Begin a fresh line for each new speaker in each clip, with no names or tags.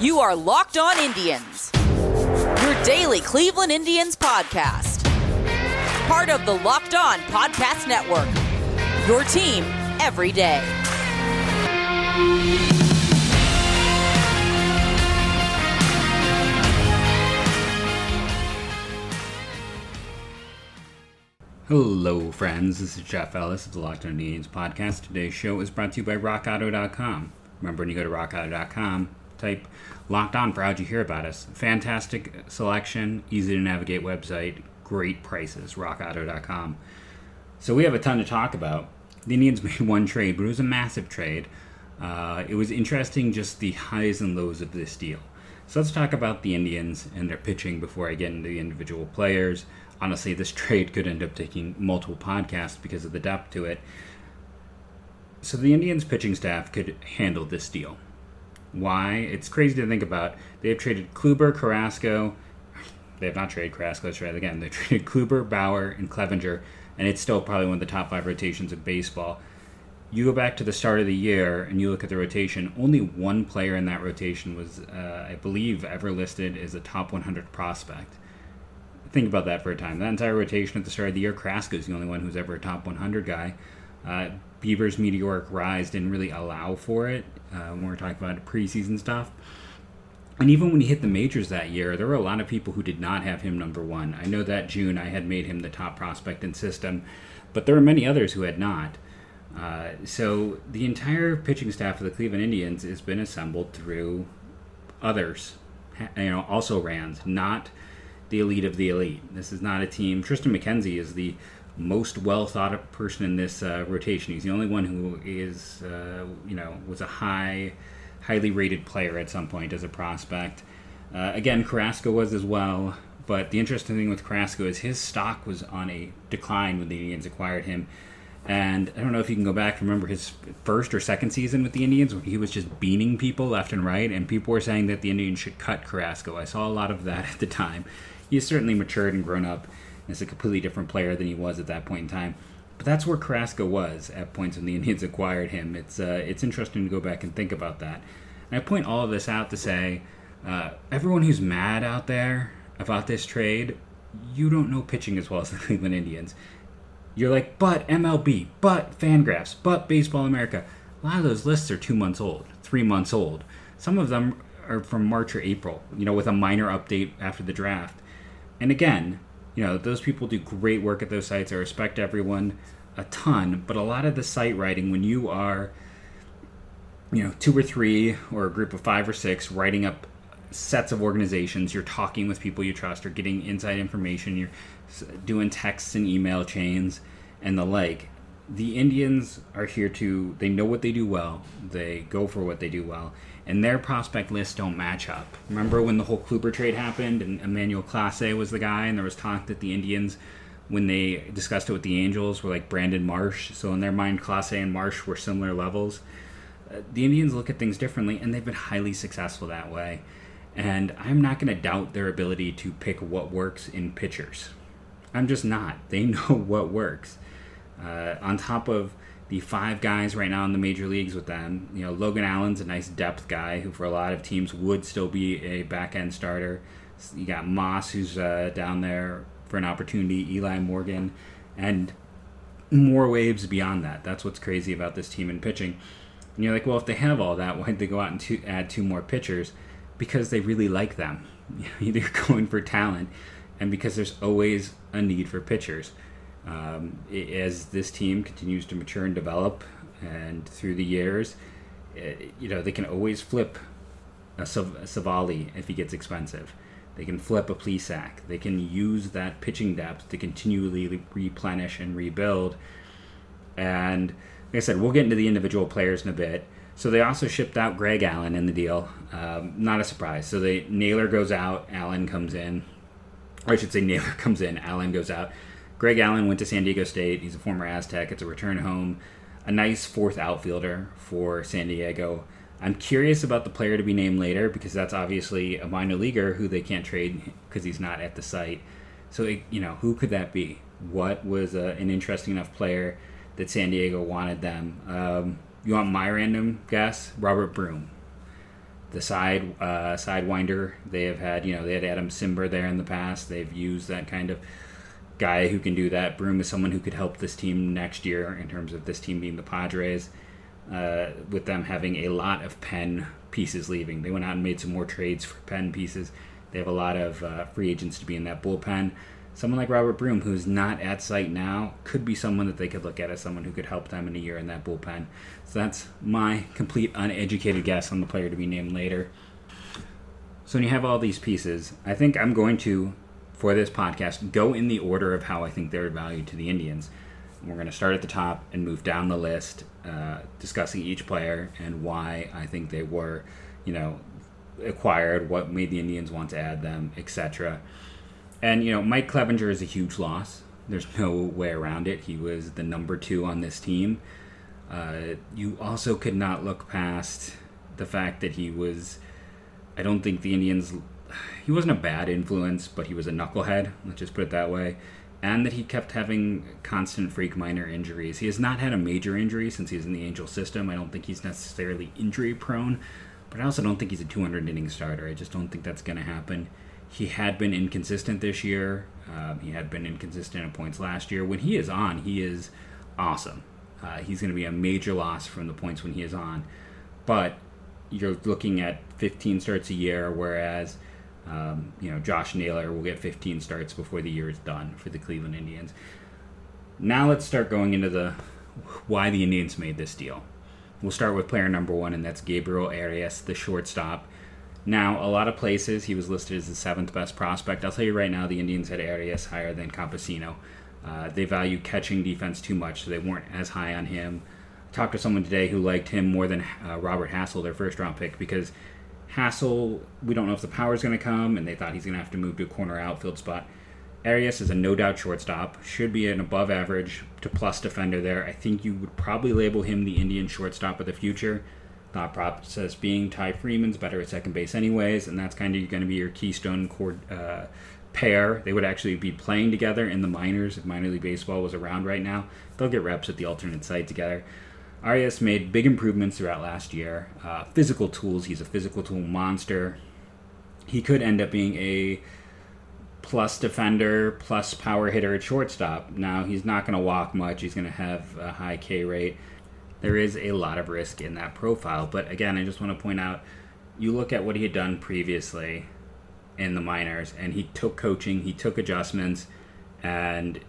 You are Locked On Indians, your daily Cleveland Indians podcast. Part of the Locked On Podcast Network, your team every day.
Hello, friends. This is Jeff Ellis of the Locked On Indians podcast. Today's show is brought to you by RockAuto.com. Remember, when you go to RockAuto.com, type Locked On for how'd you hear about us. Fantastic selection, easy to navigate website, great prices. RockAuto.com. So we have a ton to talk about. The Indians made one trade, but it was a massive trade. Uh, it was interesting, just the highs and lows of this deal. So let's talk about the Indians and their pitching before I get into the individual players honestly, this trade could end up taking multiple podcasts because of the depth to it. So the Indians pitching staff could handle this deal. Why? It's crazy to think about. They have traded Kluber, Carrasco. They have not traded Carrasco. Let's try it again. They traded Kluber, Bauer, and Clevinger, and it's still probably one of the top five rotations of baseball. You go back to the start of the year and you look at the rotation. Only one player in that rotation was, uh, I believe, ever listed as a top 100 prospect think about that for a time. That entire rotation at the start of the year, Carrasco is the only one who's ever a top 100 guy. Uh, meteoric rise didn't really allow for it uh, when we're talking about preseason stuff. And even when he hit the majors that year, there were a lot of people who did not have him number one. I know that June I had made him the top prospect in system, but there were many others who had not. Uh, so the entire pitching staff of the Cleveland Indians has been assembled through others, you know, also Rands, not the elite of the elite. This is not a team. Tristan McKenzie is the most well thought of person in this uh, rotation. He's the only one who is, uh, you know, was a high, highly rated player at some point as a prospect. Uh, again, Carrasco was as well. But the interesting thing with Carrasco is his stock was on a decline when the Indians acquired him. And I don't know if you can go back and remember his first or second season with the Indians when he was just beaning people left and right, and people were saying that the Indians should cut Carrasco. I saw a lot of that at the time he's certainly matured and grown up. Is a completely different player than he was at that point in time. But that's where Carrasco was at points when the Indians acquired him. It's uh, it's interesting to go back and think about that. And I point all of this out to say, uh, everyone who's mad out there about this trade, you don't know pitching as well as the Cleveland Indians. You're like, but MLB, but Fangraphs, but Baseball America. A lot of those lists are two months old, three months old. Some of them are from March or April, you know, with a minor update after the draft. And again, you know, those people do great work at those sites. I respect everyone a ton, but a lot of the site writing, when you are, you know, two or three or a group of five or six writing up sets of organizations, you're talking with people you trust or getting inside information, you're doing texts and email chains and the like. The Indians are here to, they know what they do well, they go for what they do well and their prospect lists don't match up. Remember when the whole Kluber trade happened and Emmanuel Clase was the guy, and there was talk that the Indians, when they discussed it with the Angels, were like Brandon Marsh. So in their mind, Clase and Marsh were similar levels. Uh, the Indians look at things differently, and they've been highly successful that way. And I'm not going to doubt their ability to pick what works in pitchers. I'm just not. They know what works. Uh, on top of the five guys right now in the major leagues with them. You know, Logan Allen's a nice depth guy who, for a lot of teams, would still be a back end starter. You got Moss, who's uh, down there for an opportunity, Eli Morgan, and more waves beyond that. That's what's crazy about this team in pitching. And you're like, well, if they have all that, why'd they go out and two, add two more pitchers? Because they really like them. They're going for talent, and because there's always a need for pitchers. Um, as this team continues to mature and develop, and through the years, it, eh, you know they can always flip a, Sav- a Civale if he gets expensive. They can flip a Plesac. They can use that pitching depth to continually replenish and rebuild. And like I said, we'll get into the individual players in a bit. So they also shipped out Greg Allen in the deal. Um, not a surprise. So they Naylor goes out, Allen comes in. Or I should say Naylor comes in, Allen goes out. Greg Allen went to San Diego State. He's a former Aztec. It's a return home. A nice fourth outfielder for San Diego. I'm curious about the player to be named later because that's obviously a minor leaguer who they can't trade because he's not at the site. So, you know, who could that be? What was a, an interesting enough player that San Diego wanted them? Um, you want my random guess? Robert Broom. the side uh, sidewinder. They have had you know they had Adam Cimber there in the past. They've used that kind of guy who can do that. Broom is someone who could help this team next year in terms of this team being the Padres. Uh, with them having a lot of pen pieces leaving, they went out and made some more trades for pen pieces. They have a lot of uh, free agents to be in that bullpen. Someone like Robert Broom, who's not at site now, could be someone that they could look at as someone who could help them in a year in that bullpen. So that's my complete uneducated guess on the player to be named later. So when you have all these pieces, I think I'm going to, for this podcast, go in the order of how I think they're valued to the Indians. We're going to start at the top and move down the list, uh, discussing each player and why I think they were, you know, acquired, what made the Indians want to add them, etc. And you know, Mike Clevinger is a huge loss. There's no way around it. He was the number two on this team. Uh, you also could not look past the fact that he was. I don't think the Indians. He wasn't a bad influence, but he was a knucklehead. Let's just put it that way and that he kept having constant freak minor injuries. He has not had a major injury since he's in the Angel system. I don't think he's necessarily injury prone, but I also don't think he's a 200 inning starter. I just don't think that's going to happen. He had been inconsistent this year. Um, he had been inconsistent at points last year. When he is on, he is awesome. Uh, he's going to be a major loss from the points when he is on. But you're looking at 15 starts a year, whereas um, you know, Josh Naylor will get 15 starts before the year is done for the Cleveland Indians. Now let's start going into the why the Indians made this deal. We'll start with player number one, and that's Gabriel Arias, the shortstop. Now, a lot of places he was listed as the seventh best prospect. I'll tell you right now, the Indians had Arias higher than Campusano. Uh, they value catching defense too much, so they weren't as high on him. Talked to someone today who liked him more than uh, Robert Hassell, their first round pick, because Hassell, we don't know if the power is going to come, and they thought he's going to have to move to a corner outfield spot. Arias is a no doubt shortstop, should be an above average to plus defender there. I think you would probably label him the Indian shortstop of the future. Thought process being Ty Freeman's better at second base, anyways, and that's kind of going to be your keystone core, uh, pair. They would actually be playing together in the minors if minor league baseball was around right now. They'll get reps at the alternate site together. Arias made big improvements throughout last year. Uh, physical tools, he's a physical tool monster. He could end up being a plus defender, plus power hitter at shortstop. Now, he's not going to walk much, he's going to have a high K rate. There is a lot of risk in that profile. But again, I just want to point out you look at what he had done previously in the minors, and he took coaching, he took adjustments, and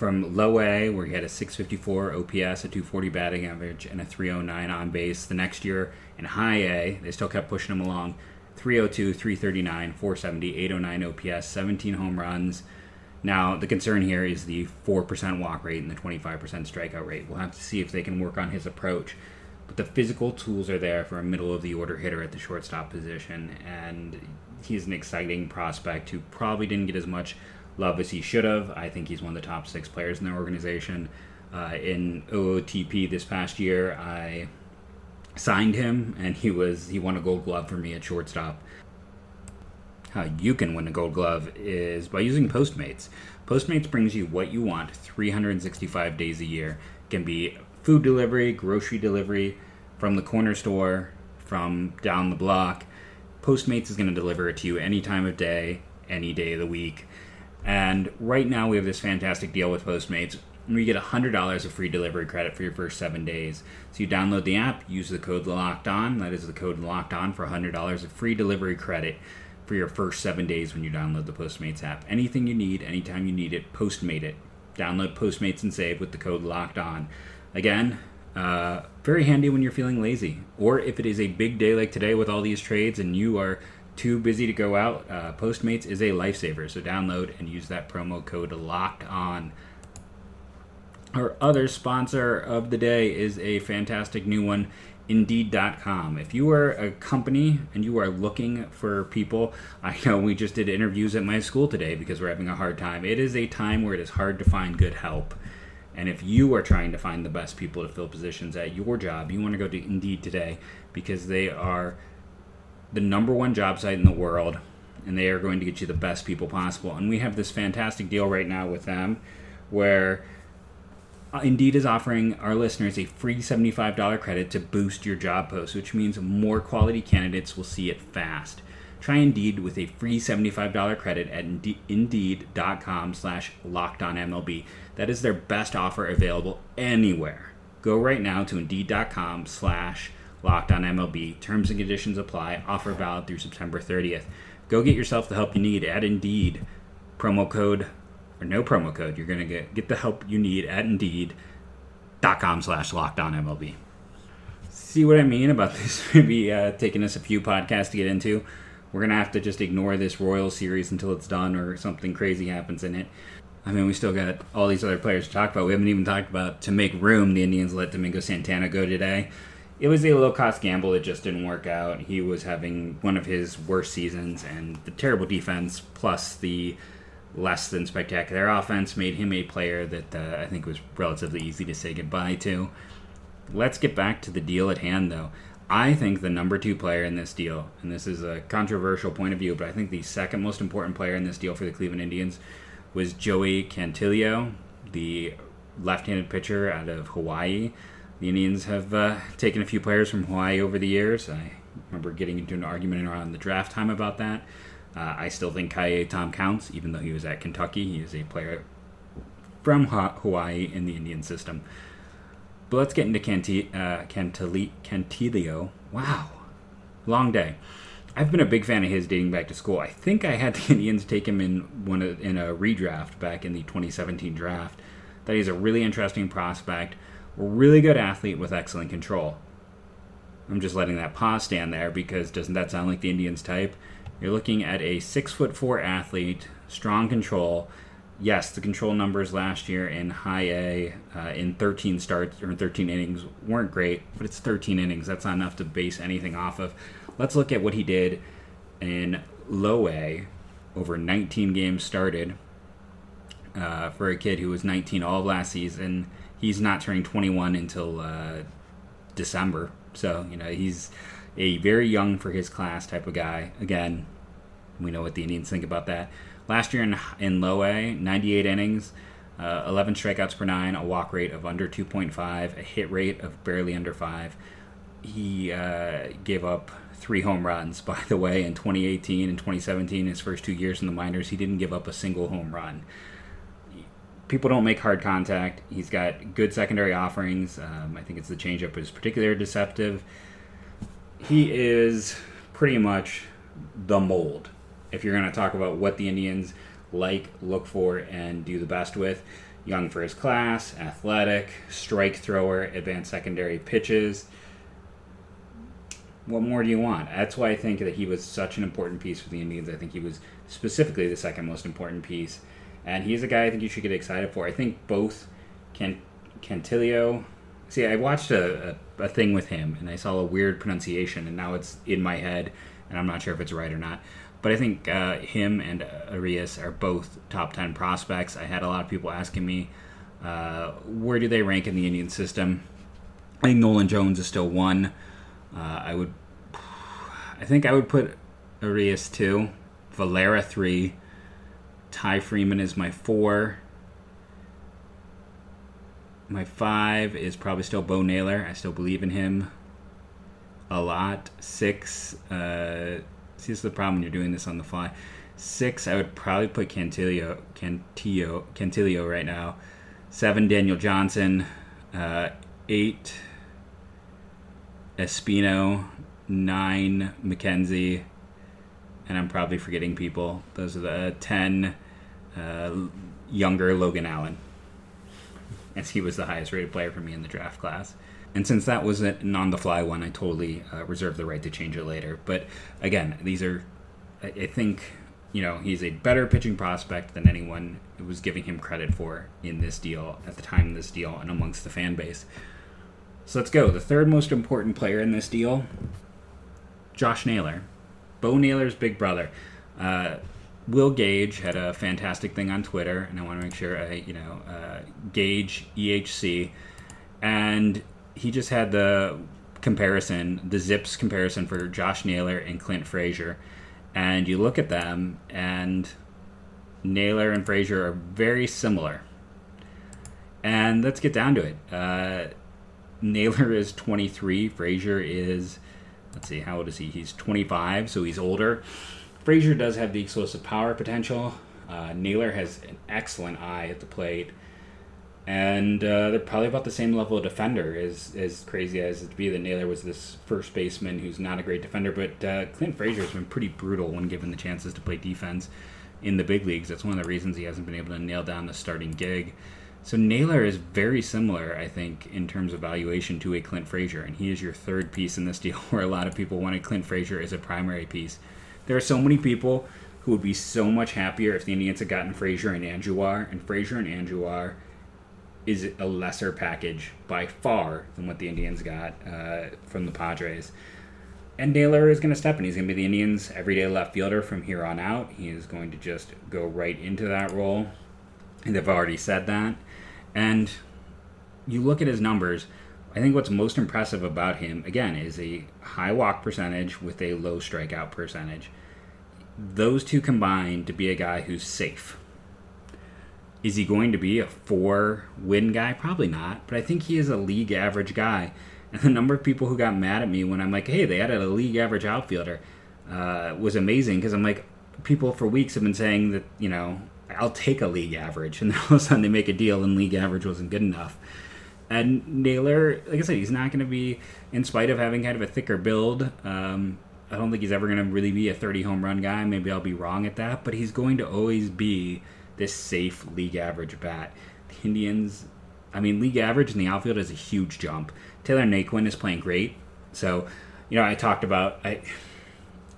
from low A, where he had a 654 OPS, a 240 batting average, and a 309 on base. The next year in high A, they still kept pushing him along 302, 339, 470, 809 OPS, 17 home runs. Now, the concern here is the 4% walk rate and the 25% strikeout rate. We'll have to see if they can work on his approach. But the physical tools are there for a middle of the order hitter at the shortstop position, and he's an exciting prospect who probably didn't get as much love as he should have. I think he's one of the top six players in their organization. Uh, in OOTP this past year, I signed him, and he was he won a Gold Glove for me at shortstop. How you can win a Gold Glove is by using Postmates. Postmates brings you what you want 365 days a year. It can be food delivery, grocery delivery, from the corner store, from down the block. Postmates is going to deliver it to you any time of day, any day of the week. And right now we have this fantastic deal with Postmates you get $100 of free delivery credit for your first seven days. So you download the app, use the code LOCKED ON, that is the code LOCKED ON for $100 of free delivery credit for your first seven days when you download the Postmates app. Anything you need, anytime you need it, Postmate it. Download Postmates and save with the code LOCKED ON. Again, uh, very handy when you're feeling lazy, or if it is a big day like today with all these trades and you are too busy to go out, uh, Postmates is a lifesaver. So download and use that promo code locked on. Our other sponsor of the day is a fantastic new one, Indeed.com. If you are a company and you are looking for people, I know we just did interviews at my school today because we're having a hard time. It is a time where it is hard to find good help. And if you are trying to find the best people to fill positions at your job, you want to go to Indeed today because they are the number one job site in the world, and they are going to get you the best people possible. And we have this fantastic deal right now with them where Indeed is offering our listeners a free $75 credit to boost your job post, which means more quality candidates will see it fast. Try Indeed with a free $75 credit at Indeed.com slash LockedOnMLB. That is their best offer available anywhere. Go right now to Indeed.com slash LockedOnMLB. Terms and conditions apply. Offer valid through September 30th. Go get yourself the help you need at Indeed. Promo code, or no promo code, you're to get, get the help you need at Indeed.com slash Locked On MLB. See what I mean about this? Maybe uh, taking us a few podcasts to get into we're gonna have to just ignore this Royal series until it's done or something crazy happens in it. I mean, we still got all these other players to talk about. We haven't even talked about to make room. The Indians let Domingo Santana go today. It was a low cost gamble. It just didn't work out. He was having one of his worst seasons, and the terrible defense plus the less than spectacular offense made him a player that uh, I think was relatively easy to say goodbye to. Let's get back to the deal at hand, though. I think the number two player in this deal, and this is a controversial point of view, but I think the second most important player in this deal for the Cleveland Indians was Joey Cantillo, the left handed pitcher out of Hawaii. The Indians have uh, taken a few players from Hawaii over the years. I remember getting into an argument around the draft time about that. Uh, I still think Ka'ai Tom counts, even though he was at Kentucky. He is a player from Hawaii in the Indian system. But let's get into Canti, uh, Cantili, Cantilio. Wow. Long day. I've been a big fan of his dating back to school. I think I had the Indians take him in one of, in a redraft back in the 2017 draft. That he's a really interesting prospect, really good athlete with excellent control. I'm just letting that pause stand there because doesn't that sound like the Indians type? You're looking at a six foot four athlete, strong control, yes, the control numbers last year in high A uh, in 13 starts or 13 innings weren't great, but it's 13 innings. That's not enough to base anything off of. Let's look at what he did in low A over 19 games started uh, for a kid who was 19 all of last season. He's not turning 21 until uh, December, so you know he's a very young for his class type of guy. Again, we know what the Indians think about that. Last year in, in low A, 98 innings, uh, 11 strikeouts per nine, a walk rate of under 2.5, a hit rate of barely under 5. He uh, gave up three home runs, by the way, in 2018 and 2017, his first two years in the minors. He didn't give up a single home run. People don't make hard contact. He's got good secondary offerings. Um, I think it's the changeup is particularly deceptive. He is pretty much the mold if you're going to talk about what the Indians like, look for, and do the best with. Young for his class, athletic, strike thrower, advanced secondary pitches. What more do you want? That's why I think that he was such an important piece for the Indians. I think he was specifically the second most important piece. And he's a guy I think you should get excited for. I think both Can Cantilio. See, I watched a, a, a thing with him and I saw a weird pronunciation, and now it's in my head, and I'm not sure if it's right or not. But I think uh, him and Arias are both top 10 prospects. I had a lot of people asking me, uh, where do they rank in the Indian system? I think Nolan Jones is still one. Uh, I would, I think I would put Arias two, Valera three, Ty Freeman is my four. My five is probably still Bo Naylor. I still believe in him a lot. Six, uh, See, this is the problem when you're doing this on the fly. Six, I would probably put Cantillo, Cantillo, Cantillo right now. Seven, Daniel Johnson. Uh, eight, Espino. Nine, McKenzie. And I'm probably forgetting people. Those are the uh, ten. Uh, younger Logan Allen, as he was the highest rated player for me in the draft class. And since that was an on the fly one, I totally uh, reserve the right to change it later. But again, these are, I think, you know, he's a better pitching prospect than anyone was giving him credit for in this deal at the time of this deal and amongst the fan base. So let's go. The third most important player in this deal, Josh Naylor, Bo Naylor's big brother. Uh, Will Gage had a fantastic thing on Twitter, and I want to make sure I, you know, uh, Gage EHC, and he just had the comparison, the ZiPS comparison for Josh Naylor and Clint Frazier, and you look at them, and Naylor and Frazier are very similar. And let's get down to it. Uh, Naylor is 23. Frazier is, let's see, how old is he? He's 25, so he's older. Frazier does have the explosive power potential. Uh, Naylor has an excellent eye at the plate. And uh, they're probably about the same level of defender, as, as crazy as it'd be that Naylor was this first baseman who's not a great defender. But uh, Clint Frazier has been pretty brutal when given the chances to play defense in the big leagues. That's one of the reasons he hasn't been able to nail down the starting gig. So Naylor is very similar, I think, in terms of valuation to a Clint Frazier, and he is your third piece in this deal, where a lot of people wanted Clint Frazier as a primary piece. There are so many people who would be so much happier if the Indians had gotten Frazier and Andujar, and Frazier and Andujar is a lesser package by far than what the Indians got uh, from the Padres. And Naylor is going to step in. He's going to be the Indians' everyday left fielder from here on out. He is going to just go right into that role. And they've already said that. And you look at his numbers, I think what's most impressive about him, again, is a high walk percentage with a low strikeout percentage. Those two combined to be a guy who's safe. Is he going to be a four win guy? Probably not, but I think he is a league average guy. And the number of people who got mad at me when I'm like, hey, they added a league average outfielder uh, was amazing because I'm like, people for weeks have been saying that, you know, I'll take a league average. And then all of a sudden they make a deal and league average wasn't good enough. And Naylor, like I said, he's not going to be, in spite of having kind of a thicker build, um, I don't think he's ever going to really be a 30 home run guy. Maybe I'll be wrong at that, but he's going to always be this safe league average bat. The Indians, I mean, league average in the outfield is a huge jump. Tyler Naquin is playing great. So, you know, I talked about, I,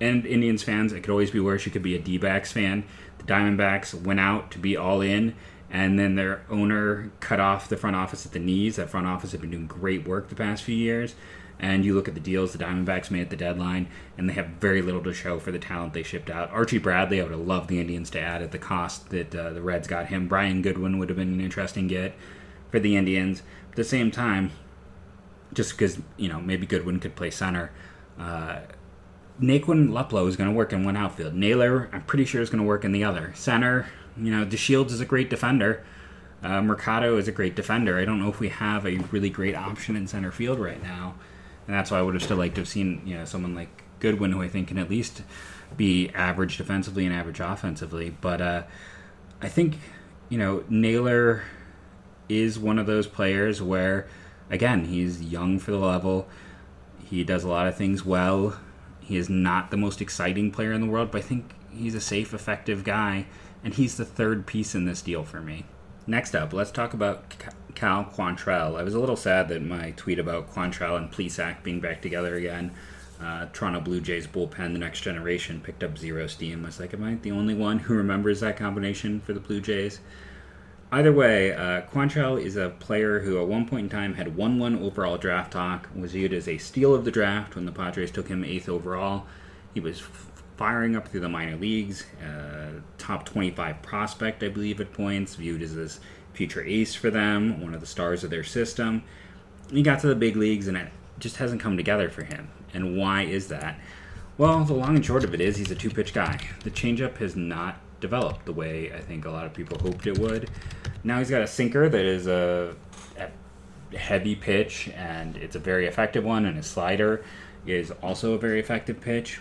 and Indians fans, it could always be worse. You could be a D backs fan. The Diamondbacks went out to be all in, and then their owner cut off the front office at the knees. That front office had been doing great work the past few years. And you look at the deals the Diamondbacks made at the deadline, and they have very little to show for the talent they shipped out. Archie Bradley, I would have loved the Indians to add at the cost that uh, the Reds got him. Brian Goodwin would have been an interesting get for the Indians. At the same time, just because, you know, maybe Goodwin could play center. Uh, Naquin Luplow is going to work in one outfield. Naylor, I'm pretty sure, is going to work in the other. Center, you know, DeShields is a great defender. Uh, Mercado is a great defender. I don't know if we have a really great option in center field right now and that's why I would have still liked to have seen you know someone like Goodwin, who I think can at least be average defensively and average offensively. But uh, I think you know Naylor is one of those players where, again, he's young for the level. He does a lot of things well. He is not the most exciting player in the world, but I think he's a safe, effective guy, and he's the third piece in this deal for me. Next up, let's talk about Cal Quantrill. I was a little sad that my tweet about Quantrill and Plesac being back together again, uh, Toronto Blue Jays bullpen, the next generation, picked up zero steam. I was like, am I the only one who remembers that combination for the Blue Jays? Either way, uh, Quantrill is a player who at one point in time had 1 1 overall draft talk, was viewed as a steal of the draft when the Padres took him 8th overall. He was firing up through the minor leagues, uh, top 25 prospect, I believe, at points, viewed as this future ace for them, one of the stars of their system. He got to the big leagues, and it just hasn't come together for him. And why is that? Well, the long and short of it is he's a two pitch guy. The changeup has not developed the way I think a lot of people hoped it would. Now he's got a sinker that is a, a heavy pitch, and it's a very effective one, and his slider is also a very effective pitch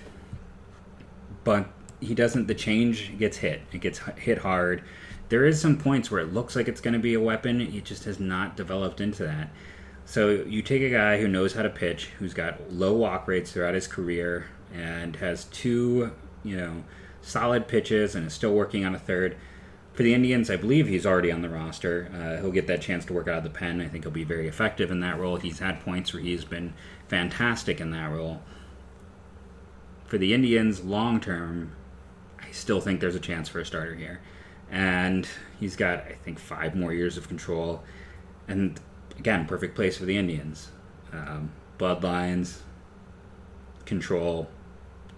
but he doesn't. The change gets hit. It gets hit hard. There is some points where it looks like it's going to be a weapon. It just has not developed into that. So you take a guy who knows how to pitch, who's got low walk rates throughout his career, and has two, you know, solid pitches, and is still working on a third. For the Indians, I believe he's already on the roster. Uh, he'll get that chance to work out of the pen. I think he'll be very effective in that role. He's had points where he's been fantastic in that role for the Indians long term, I still think there's a chance for a starter here. And he's got, I think, five more years of control. And again, perfect place for the Indians. Um, bloodlines, control,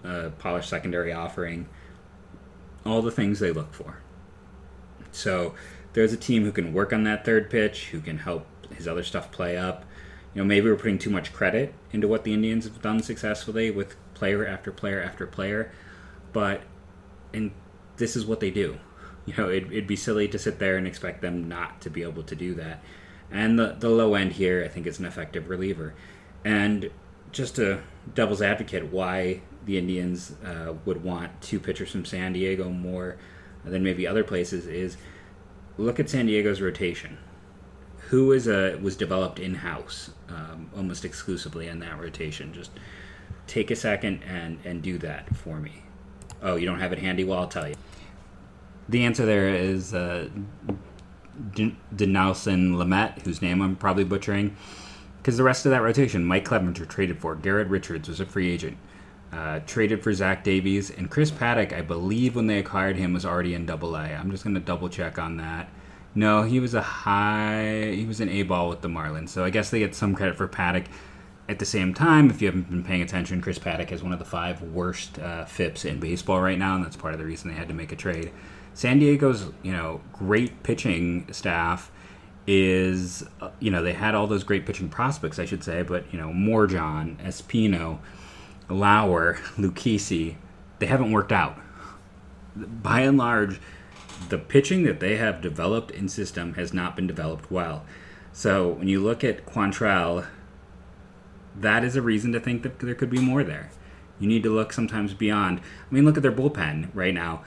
uh, polished secondary offering, all the things they look for. So there's a team who can work on that third pitch, who can help his other stuff play up. You know, maybe we're putting too much credit into what the Indians have done successfully with player after player after player, but and this is what they do. You know, it, it'd be silly to sit there and expect them not to be able to do that. And the, the low end here, I think, is an effective reliever. And just a devil's advocate, why the Indians uh, would want two pitchers from San Diego more than maybe other places is look at San Diego's rotation. Who is a was developed in house um, almost exclusively in that rotation? Just take a second and and do that for me. Oh, you don't have it handy? Well, I'll tell you. The answer there is uh, Dinelson Lamet, whose name I'm probably butchering, because the rest of that rotation, Mike Clevinger traded for, Garrett Richards was a free agent, uh, traded for Zach Davies, and Chris Paddack. I believe when they acquired him, was already in Double A. I'm just going to double check on that. No, he was a high, he was an A ball with the Marlins, so I guess they get some credit for Paddack. At the same time, if you haven't been paying attention, Chris Paddack has one of the five worst uh, FIPS in baseball right now, and that's part of the reason they had to make a trade. San Diego's, you know, great pitching staff is, uh, you know, they had all those great pitching prospects, I should say, but, you know, Morejon, Espino, Lauer, Lucchesi, they haven't worked out. By and large, the pitching that they have developed in system has not been developed well. So when you look at Quantrill, that is a reason to think that there could be more there. You need to look sometimes beyond. I mean, look at their bullpen right now.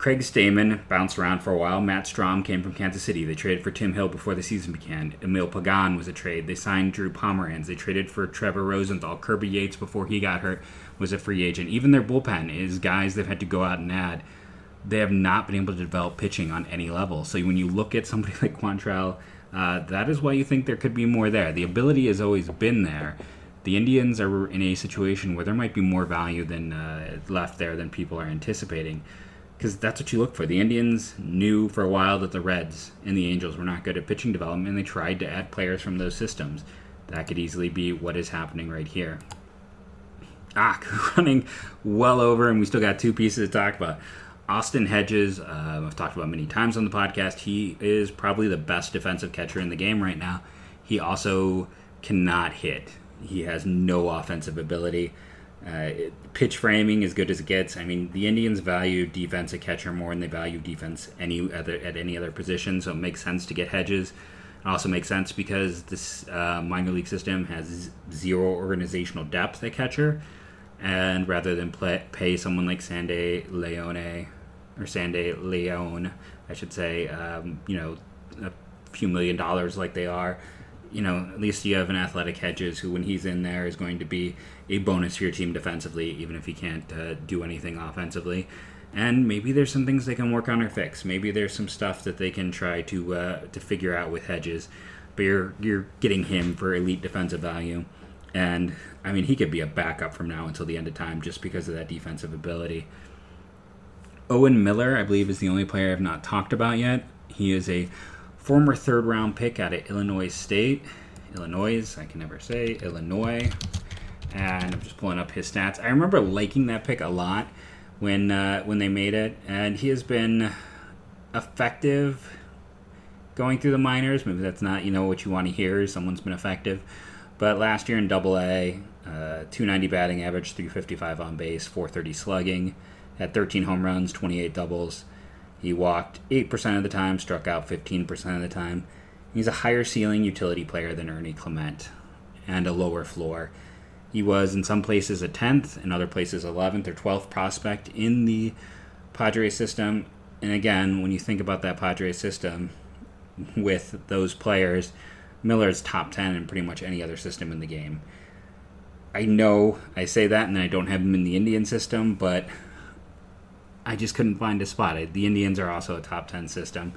Craig Stammen bounced around for a while. Matt Strahm came from Kansas City. They traded for Tim Hill before the season began. Emil Pagan was a trade. They signed Drew Pomeranz. They traded for Trevor Rosenthal. Kirby Yates, before he got hurt, was a free agent. Even their bullpen is guys they've had to go out and add. They have not been able to develop pitching on any level. So when you look at somebody like Quantrill, uh, that is why you think there could be more there. The ability has always been there. The Indians are in a situation where there might be more value than uh, left there than people are anticipating because that's what you look for. The Indians knew for a while that the Reds and the Angels were not good at pitching development, and they tried to add players from those systems. That could easily be what is happening right here. Ah, running well over, and we still got two pieces to talk about. Austin Hedges, uh, I've talked about many times on the podcast. He is probably the best defensive catcher in the game right now. He also cannot hit. He has no offensive ability. Uh, pitch framing as good as it gets. I mean, the Indians value defense at catcher more than they value defense any other at any other position, so it makes sense to get Hedges. It also makes sense because this uh, minor league system has zero organizational depth at catcher, and rather than play, pay someone like Sande Leone or Sande Leone, I should say, um, you know, a few million dollars like they are you know, at least you have an athletic Hedges who, when he's in there, is going to be a bonus for your team defensively, even if he can't uh, do anything offensively. And maybe there's some things they can work on or fix. Maybe there's some stuff that they can try to uh, to figure out with Hedges. But you're you're getting him for elite defensive value, and I mean he could be a backup from now until the end of time just because of that defensive ability. Owen Miller, I believe, is the only player I've not talked about yet. He is a former third round pick out of Illinois State. Illinois, I can never say, Illinois. And I'm just pulling up his stats. I remember liking that pick a lot when uh, when they made it, and he has been effective going through the minors. Maybe that's not you know what you want to hear. Someone's been effective, but last year in Double A, uh, 290 batting average, 355 on base, 430 slugging, had 13 home runs, 28 doubles. He walked 8% of the time, struck out 15% of the time. He's a higher ceiling utility player than Ernie Clement and a lower floor. He was in some places a 10th, in other places 11th or 12th prospect in the Padres system. And again, when you think about that Padres system with those players, Miller's top 10 in pretty much any other system in the game. I know I say that and I don't have him in the Indian system, but I just couldn't find a spot. The Indians are also a top 10 system.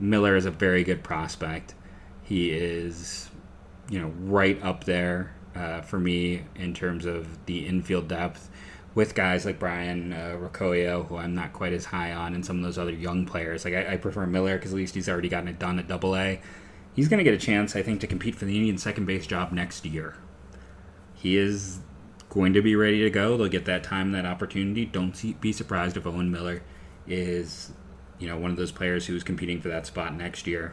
Miller is a very good prospect. He is, you know, right up there uh, for me in terms of the infield depth with guys like Brian uh, Rocchio, who I'm not quite as high on, and some of those other young players. Like I, I prefer Miller because at least he's already gotten it done at Double A. He's going to get a chance, I think, to compete for the Indian second base job next year. He is going to be ready to go. They'll get that time, that opportunity. Don't see, be surprised if Owen Miller is, you know, one of those players who's competing for that spot next year.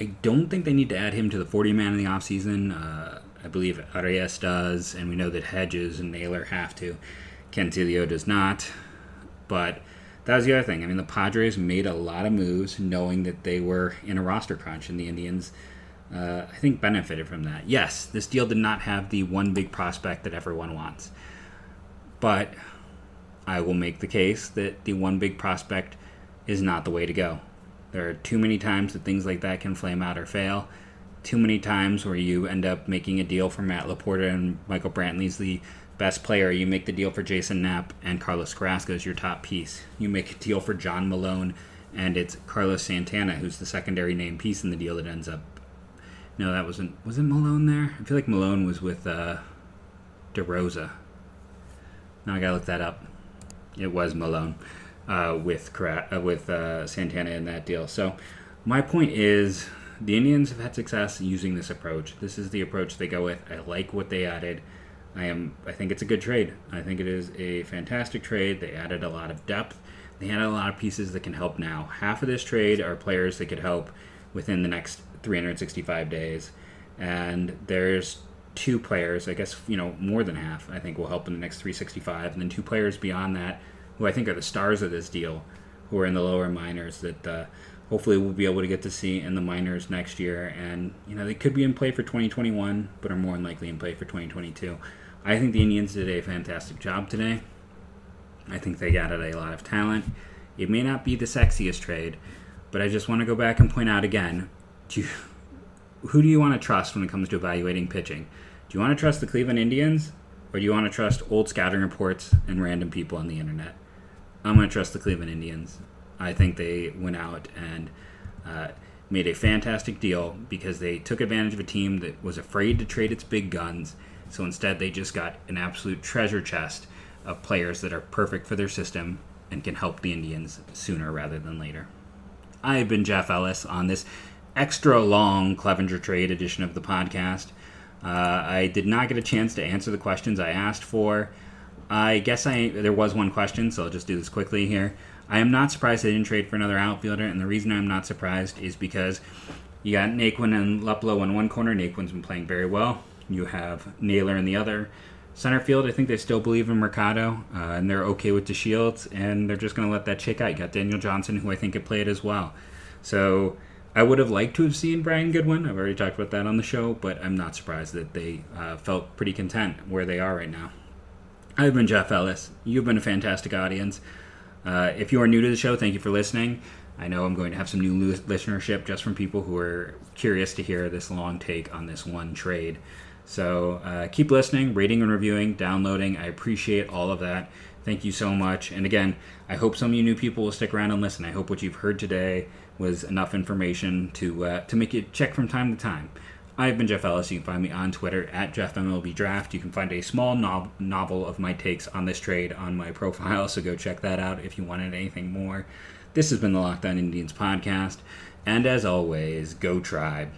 I don't think they need to add him to the 40 man in the offseason. Uh, I believe Arias does, and we know that Hedges and Naylor have to. Cantillo does not. But that was the other thing. I mean, the Padres made a lot of moves knowing that they were in a roster crunch, and the Indians, uh, I think, benefited from that. Yes, this deal did not have the one big prospect that everyone wants, but I will make the case that the one big prospect is not the way to go. There are too many times that things like that can flame out or fail. Too many times where you end up making a deal for Matt LaPorta and Michael Brantley's the best player. You make the deal for Jason Knapp and Carlos Carrasco as your top piece. You make a deal for Jon Meloan and it's Carlos Santana who's the secondary name piece in the deal that ends up. No, that wasn't. Was it Meloan there? I feel like Meloan was with uh, DeRosa. Now I gotta look that up. It was Meloan uh, with uh, with uh, Santana in that deal. So my point is, the Indians have had success using this approach. This is the approach they go with. I like what they added. I am. I think it's a good trade. I think it is a fantastic trade. They added a lot of depth. They added a lot of pieces that can help now. Half of this trade are players that could help within the next 365 days, and there's two players. I guess you know more than half. I think will help in the next 365, and then two players beyond that who I think are the stars of this deal, who are in the lower minors that uh, hopefully we'll be able to get to see in the minors next year. And, you know, they could be in play for 2021, but are more than likely in play for 2022. I think the Indians did a fantastic job today. I think they added a lot of talent. It may not be the sexiest trade, but I just want to go back and point out again do you, who do you want to trust when it comes to evaluating pitching? Do you want to trust the Cleveland Indians or do you want to trust old scouting reports and random people on the internet? I'm going to trust the Cleveland Indians. I think they went out and uh, made a fantastic deal because they took advantage of a team that was afraid to trade its big guns. So instead, they just got an absolute treasure chest of players that are perfect for their system and can help the Indians sooner rather than later. I have been Jeff Ellis on this extra long Clevinger Trade edition of the podcast. Uh, I did not get a chance to answer the questions I asked for. I guess I there was one question, so I'll just do this quickly here. I am not surprised they didn't trade for another outfielder, and the reason I'm not surprised is because you got Naquin and Luplow in one corner. Naquin's been playing very well. You have Naylor in the other. Center field, I think they still believe in Mercado, uh, and they're okay with DeShields, and they're just going to let that check out. You got Daniel Johnson, who I think could played as well. So I would have liked to have seen Brian Goodwin. I've already talked about that on the show, but I'm not surprised that they uh, felt pretty content where they are right now. I've been Jeff Ellis. You've been a fantastic audience. Uh, if you are new to the show, thank you for listening. I know I'm going to have some new listenership just from people who are curious to hear this long take on this one trade. So uh, keep listening, rating and reviewing, downloading. I appreciate all of that. Thank you so much. And again, I hope some of you new people will stick around and listen. I hope what you've heard today was enough information to uh, to make you check from time to time. I've been Jeff Ellis. You can find me on Twitter at JeffMLBDraft. You can find a small no- novel of my takes on this trade on my profile, so go check that out if you wanted anything more. This has been the Locked On Indians podcast, and as always, go Tribe.